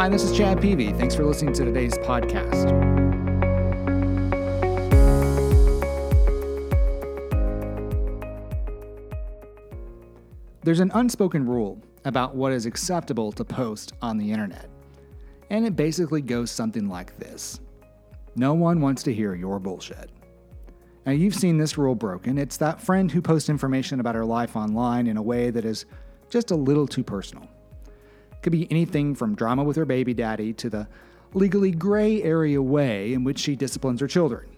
Hi, this is Chad Peavy. Thanks for listening to today's podcast. There's an unspoken rule about what is acceptable to post on the internet, and it basically goes something like this No one wants to hear your bullshit. Now, you've seen this rule broken. It's that friend who posts information about her life online in a way that is just a little too personal. Could be anything from drama with her baby daddy to the legally gray area way in which she disciplines her children.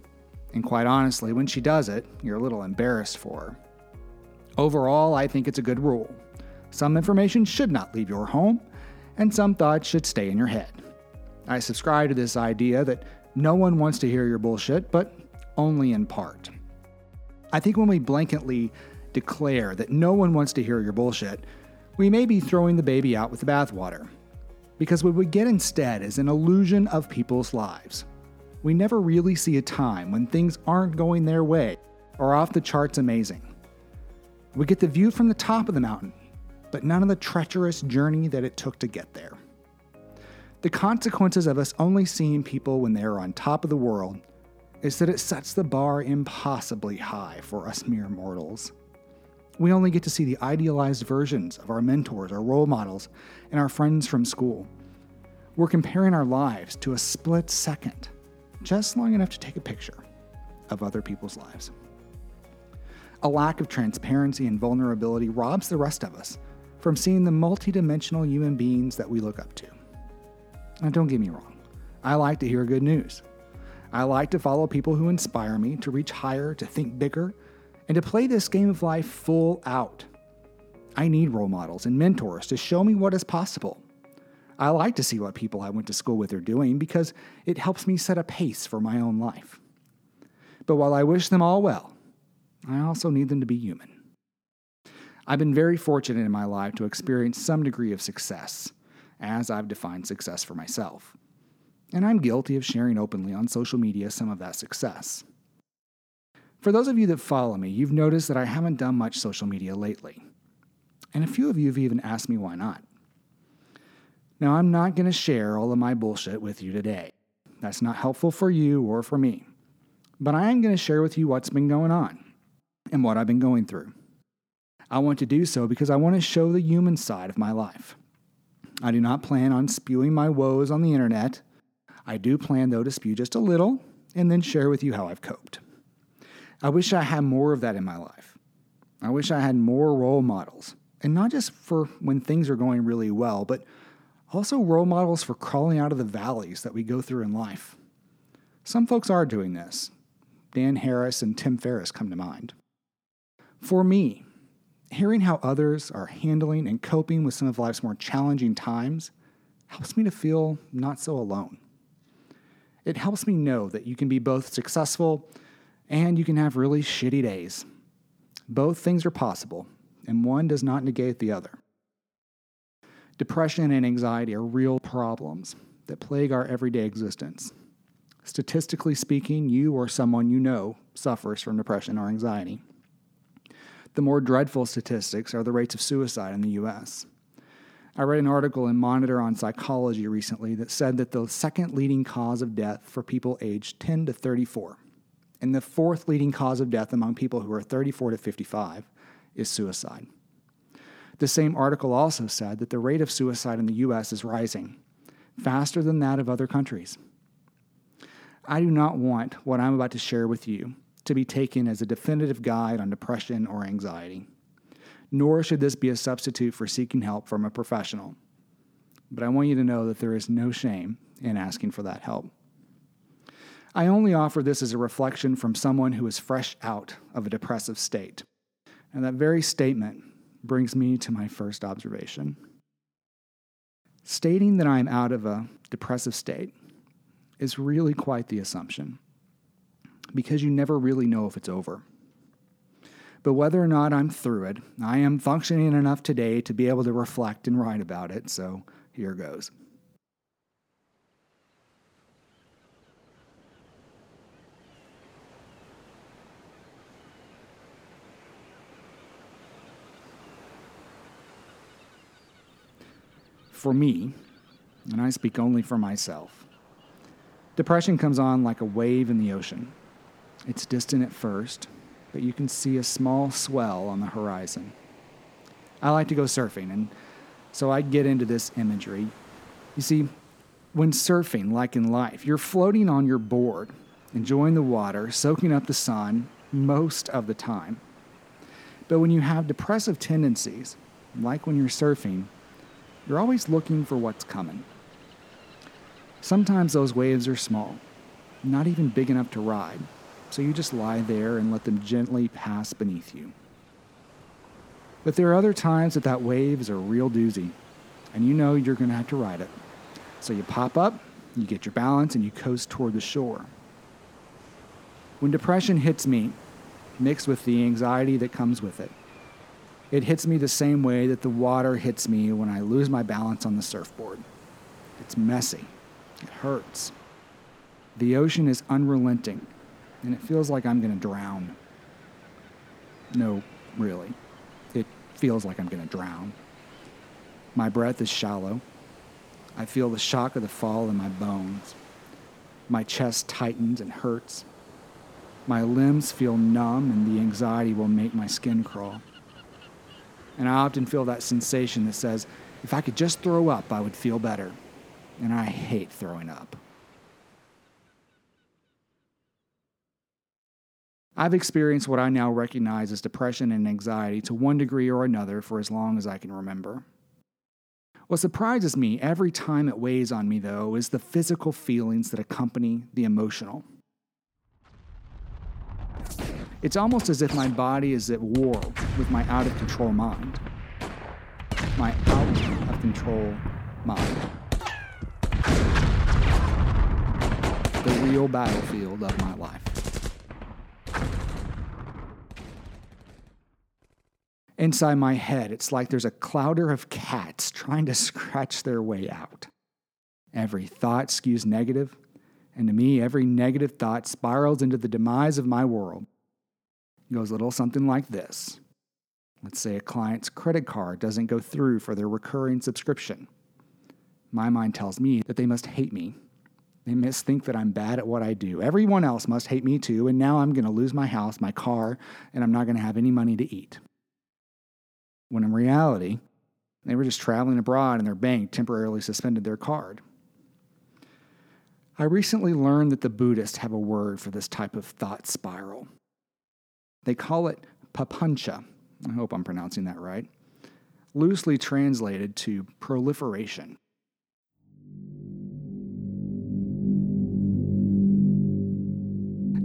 And quite honestly, when she does it, you're a little embarrassed for her. Overall, I think it's a good rule. Some information should not leave your home, and some thoughts should stay in your head. I subscribe to this idea that no one wants to hear your bullshit, but only in part. I think when we blanketly declare that no one wants to hear your bullshit, we may be throwing the baby out with the bathwater. Because what we get instead is an illusion of people's lives. We never really see a time when things aren't going their way or off the charts amazing. We get the view from the top of the mountain, but none of the treacherous journey that it took to get there. The consequences of us only seeing people when they are on top of the world is that it sets the bar impossibly high for us mere mortals. We only get to see the idealized versions of our mentors, our role models, and our friends from school. We're comparing our lives to a split second, just long enough to take a picture of other people's lives. A lack of transparency and vulnerability robs the rest of us from seeing the multidimensional human beings that we look up to. Now, don't get me wrong, I like to hear good news. I like to follow people who inspire me to reach higher, to think bigger, and to play this game of life full out. I need role models and mentors to show me what is possible. I like to see what people I went to school with are doing because it helps me set a pace for my own life. But while I wish them all well, I also need them to be human. I've been very fortunate in my life to experience some degree of success, as I've defined success for myself and I'm guilty of sharing openly on social media some of that success. For those of you that follow me, you've noticed that I haven't done much social media lately. And a few of you have even asked me why not. Now, I'm not going to share all of my bullshit with you today. That's not helpful for you or for me. But I am going to share with you what's been going on and what I've been going through. I want to do so because I want to show the human side of my life. I do not plan on spewing my woes on the internet I do plan, though, to spew just a little and then share with you how I've coped. I wish I had more of that in my life. I wish I had more role models, and not just for when things are going really well, but also role models for crawling out of the valleys that we go through in life. Some folks are doing this. Dan Harris and Tim Ferriss come to mind. For me, hearing how others are handling and coping with some of life's more challenging times helps me to feel not so alone. It helps me know that you can be both successful and you can have really shitty days. Both things are possible, and one does not negate the other. Depression and anxiety are real problems that plague our everyday existence. Statistically speaking, you or someone you know suffers from depression or anxiety. The more dreadful statistics are the rates of suicide in the US. I read an article in Monitor on Psychology recently that said that the second leading cause of death for people aged 10 to 34, and the fourth leading cause of death among people who are 34 to 55, is suicide. The same article also said that the rate of suicide in the US is rising, faster than that of other countries. I do not want what I'm about to share with you to be taken as a definitive guide on depression or anxiety nor should this be a substitute for seeking help from a professional. But I want you to know that there is no shame in asking for that help. I only offer this as a reflection from someone who is fresh out of a depressive state. And that very statement brings me to my first observation. Stating that I am out of a depressive state is really quite the assumption because you never really know if it's over. But whether or not I'm through it, I am functioning enough today to be able to reflect and write about it, so here goes. For me, and I speak only for myself. Depression comes on like a wave in the ocean. It's distant at first, but you can see a small swell on the horizon. I like to go surfing, and so I get into this imagery. You see, when surfing, like in life, you're floating on your board, enjoying the water, soaking up the sun most of the time. But when you have depressive tendencies, like when you're surfing, you're always looking for what's coming. Sometimes those waves are small, not even big enough to ride, so you just lie there and let them gently pass beneath you. But there are other times that that wave is a real doozy, and you know you're going to have to ride it. So you pop up, you get your balance, and you coast toward the shore. When depression hits me, mixed with the anxiety that comes with it, it hits me the same way that the water hits me when I lose my balance on the surfboard. It's messy. It hurts. The ocean is unrelenting, and it feels like I'm going to drown. No, really. It feels like I'm going to drown. My breath is shallow. I feel the shock of the fall in my bones. My chest tightens and hurts. My limbs feel numb, and the anxiety will make my skin crawl. And I often feel that sensation that says, if I could just throw up, I would feel better and I hate throwing up. I've experienced what I now recognize as depression and anxiety to one degree or another for as long as I can remember. What surprises me every time it weighs on me, though, is the physical feelings that accompany the emotional. It's almost as if my body is at war with my out of control mind. My out of control mind. the real battlefield of my life. Inside my head, it's like there's a clowder of cats trying to scratch their way out. Every thought skews negative, and to me, every negative thought spirals into the demise of my world. Goes a little something like this. Let's say a client's credit card doesn't go through for their recurring subscription. My mind tells me that they must hate me they must think that I'm bad at what I do. Everyone else must hate me too, and now I'm going to lose my house, my car, and I'm not going to have any money to eat. When in reality, they were just traveling abroad and their bank temporarily suspended their card. I recently learned that the Buddhists have a word for this type of thought spiral. They call it papancha. I hope I'm pronouncing that right. Loosely translated to proliferation.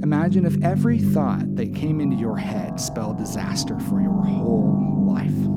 Imagine if every thought that came into your head spelled disaster for your whole life.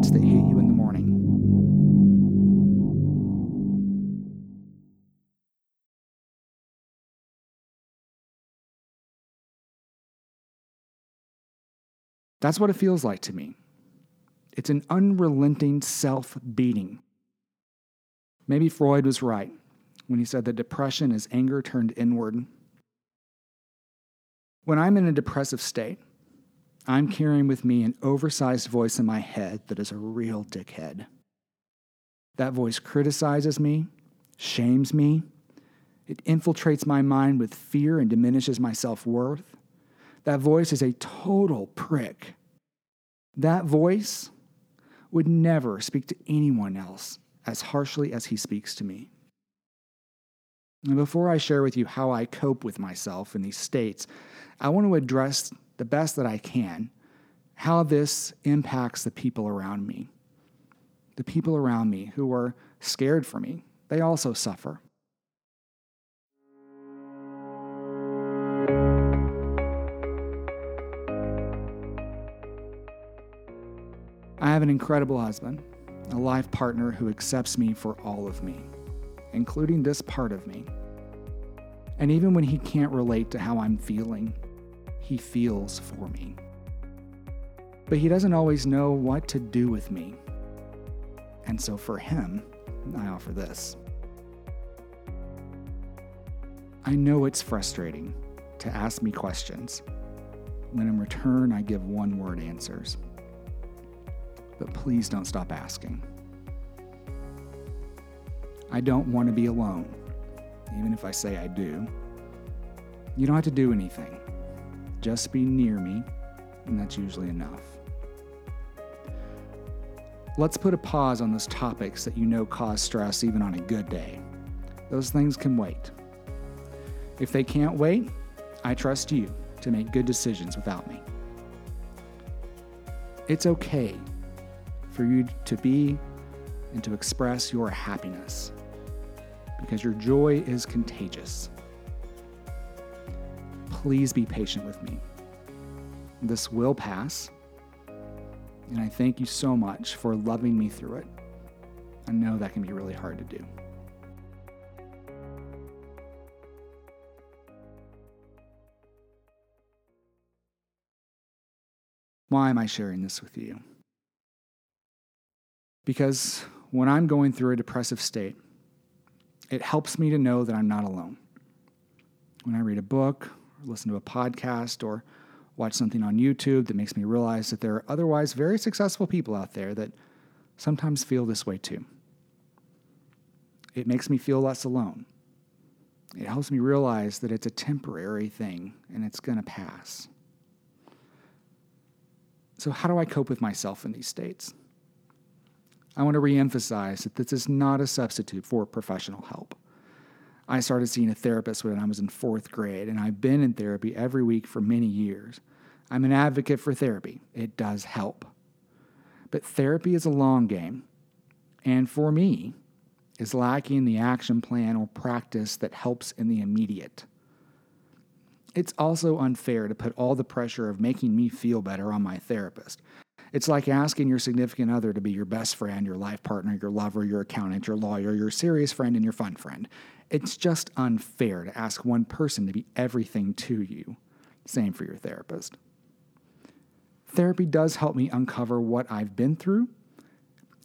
That's what it feels like to me. It's an unrelenting self beating. Maybe Freud was right when he said that depression is anger turned inward. When I'm in a depressive state, I'm carrying with me an oversized voice in my head that is a real dickhead. That voice criticizes me, shames me, it infiltrates my mind with fear and diminishes my self worth. That voice is a total prick. That voice would never speak to anyone else as harshly as he speaks to me. And before I share with you how I cope with myself in these states, I want to address the best that I can how this impacts the people around me. The people around me who are scared for me, they also suffer. Have an incredible husband, a life partner who accepts me for all of me, including this part of me. And even when he can't relate to how I'm feeling, he feels for me. But he doesn't always know what to do with me. And so for him, I offer this. I know it's frustrating to ask me questions when in return I give one word answers. But please don't stop asking. I don't want to be alone, even if I say I do. You don't have to do anything, just be near me, and that's usually enough. Let's put a pause on those topics that you know cause stress even on a good day. Those things can wait. If they can't wait, I trust you to make good decisions without me. It's okay for you to be and to express your happiness because your joy is contagious. Please be patient with me. This will pass, and I thank you so much for loving me through it. I know that can be really hard to do. Why am I sharing this with you? Because when I'm going through a depressive state, it helps me to know that I'm not alone. When I read a book, listen to a podcast, or watch something on YouTube that makes me realize that there are otherwise very successful people out there that sometimes feel this way too. It makes me feel less alone. It helps me realize that it's a temporary thing and it's going to pass. So, how do I cope with myself in these states? I want to reemphasize that this is not a substitute for professional help. I started seeing a therapist when I was in fourth grade, and I've been in therapy every week for many years. I'm an advocate for therapy, it does help. But therapy is a long game, and for me, is lacking the action plan or practice that helps in the immediate. It's also unfair to put all the pressure of making me feel better on my therapist. It's like asking your significant other to be your best friend, your life partner, your lover, your accountant, your lawyer, your serious friend, and your fun friend. It's just unfair to ask one person to be everything to you. Same for your therapist. Therapy does help me uncover what I've been through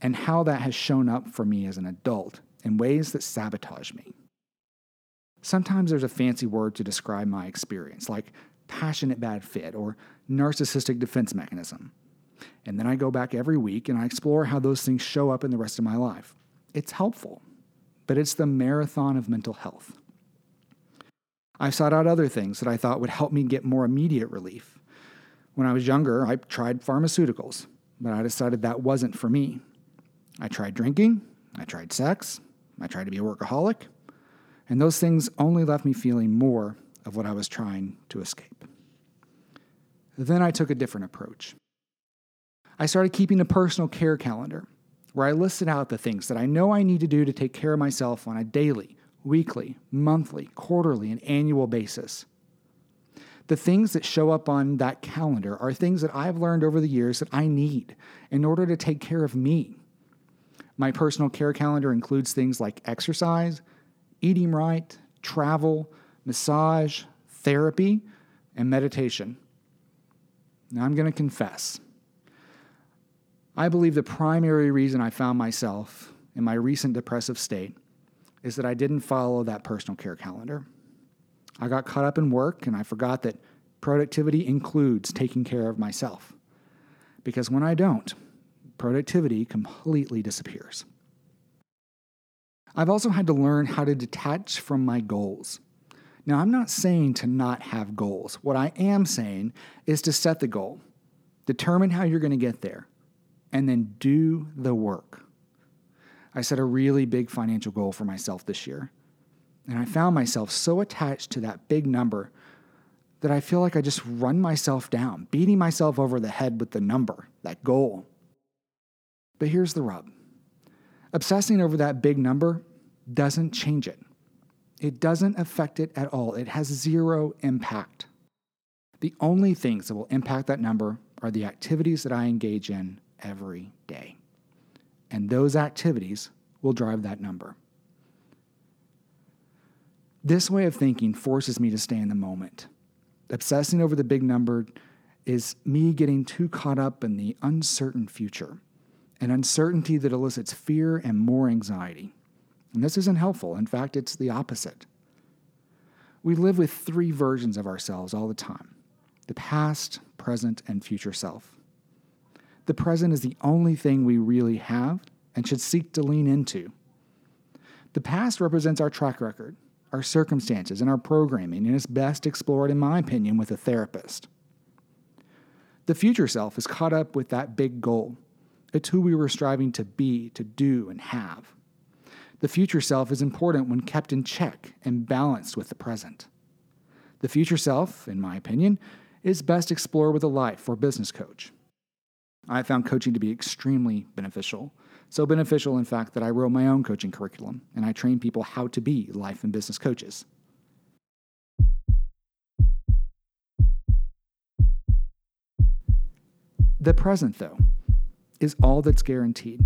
and how that has shown up for me as an adult in ways that sabotage me. Sometimes there's a fancy word to describe my experience, like passionate bad fit or narcissistic defense mechanism. And then I go back every week and I explore how those things show up in the rest of my life. It's helpful, but it's the marathon of mental health. I've sought out other things that I thought would help me get more immediate relief. When I was younger, I tried pharmaceuticals, but I decided that wasn't for me. I tried drinking, I tried sex, I tried to be a workaholic, and those things only left me feeling more of what I was trying to escape. Then I took a different approach. I started keeping a personal care calendar where I listed out the things that I know I need to do to take care of myself on a daily, weekly, monthly, quarterly, and annual basis. The things that show up on that calendar are things that I've learned over the years that I need in order to take care of me. My personal care calendar includes things like exercise, eating right, travel, massage, therapy, and meditation. Now, I'm going to confess. I believe the primary reason I found myself in my recent depressive state is that I didn't follow that personal care calendar. I got caught up in work and I forgot that productivity includes taking care of myself. Because when I don't, productivity completely disappears. I've also had to learn how to detach from my goals. Now, I'm not saying to not have goals. What I am saying is to set the goal, determine how you're going to get there, and then do the work. I set a really big financial goal for myself this year, and I found myself so attached to that big number that I feel like I just run myself down, beating myself over the head with the number, that goal. But here's the rub Obsessing over that big number doesn't change it. It doesn't affect it at all. It has zero impact. The only things that will impact that number are the activities that I engage in every day. And those activities will drive that number. This way of thinking forces me to stay in the moment. Obsessing over the big number is me getting too caught up in the uncertain future, an uncertainty that elicits fear and more anxiety. And this isn't helpful. In fact, it's the opposite. We live with three versions of ourselves all the time the past, present, and future self. The present is the only thing we really have and should seek to lean into. The past represents our track record, our circumstances, and our programming, and is best explored, in my opinion, with a therapist. The future self is caught up with that big goal. It's who we were striving to be, to do, and have. The future self is important when kept in check and balanced with the present. The future self, in my opinion, is best explored with a life or business coach. I found coaching to be extremely beneficial. So beneficial, in fact, that I wrote my own coaching curriculum and I train people how to be life and business coaches. The present, though, is all that's guaranteed.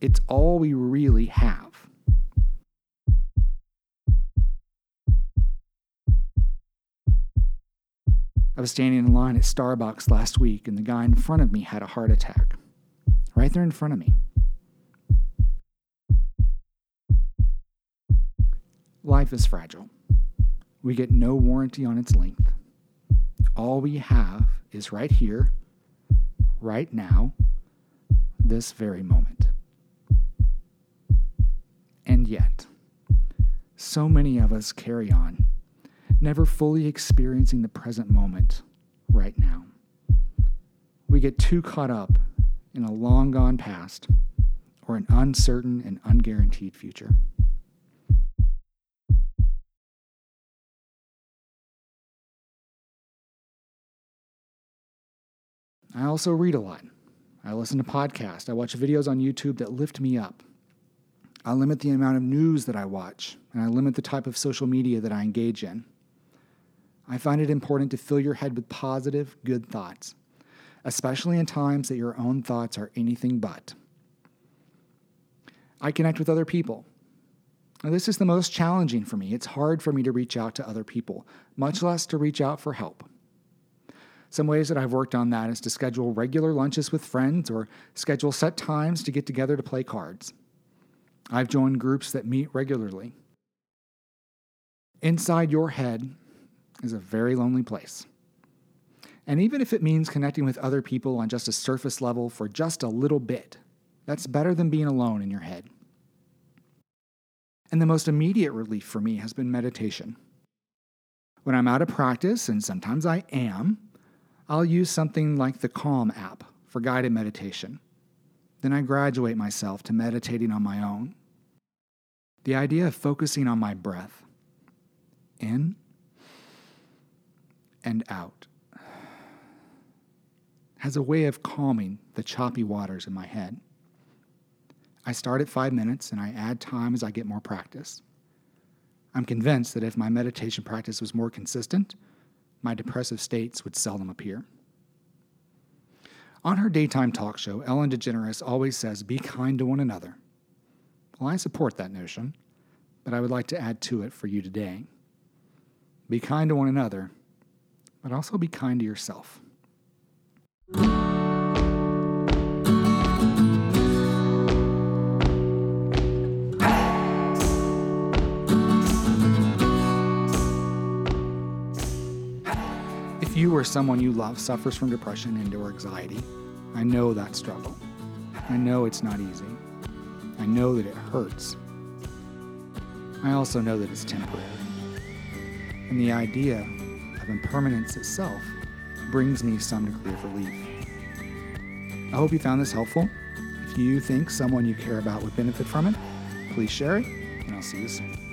It's all we really have. Was standing in line at Starbucks last week, and the guy in front of me had a heart attack. Right there in front of me. Life is fragile. We get no warranty on its length. All we have is right here, right now, this very moment. And yet, so many of us carry on never fully experiencing the present moment right now. We get too caught up in a long gone past or an uncertain and unguaranteed future. I also read a lot. I listen to podcasts. I watch videos on YouTube that lift me up. I limit the amount of news that I watch, and I limit the type of social media that I engage in. I find it important to fill your head with positive, good thoughts, especially in times that your own thoughts are anything but. I connect with other people. Now, this is the most challenging for me. It's hard for me to reach out to other people, much less to reach out for help. Some ways that I've worked on that is to schedule regular lunches with friends or schedule set times to get together to play cards. I've joined groups that meet regularly. Inside your head, is a very lonely place. And even if it means connecting with other people on just a surface level for just a little bit, that's better than being alone in your head. And the most immediate relief for me has been meditation. When I'm out of practice, and sometimes I am, I'll use something like the Calm app for guided meditation. Then I graduate myself to meditating on my own. The idea of focusing on my breath in and out has a way of calming the choppy waters in my head. I start at five minutes and I add time as I get more practice. I'm convinced that if my meditation practice was more consistent, my depressive states would seldom appear. On her daytime talk show, Ellen DeGeneres always says, Be kind to one another. Well, I support that notion, but I would like to add to it for you today. Be kind to one another but also be kind to yourself. If you or someone you love suffers from depression and or anxiety, I know that struggle. I know it's not easy. I know that it hurts. I also know that it's temporary. And the idea of impermanence itself brings me some degree of relief. I hope you found this helpful. If you think someone you care about would benefit from it, please share it, and I'll see you soon.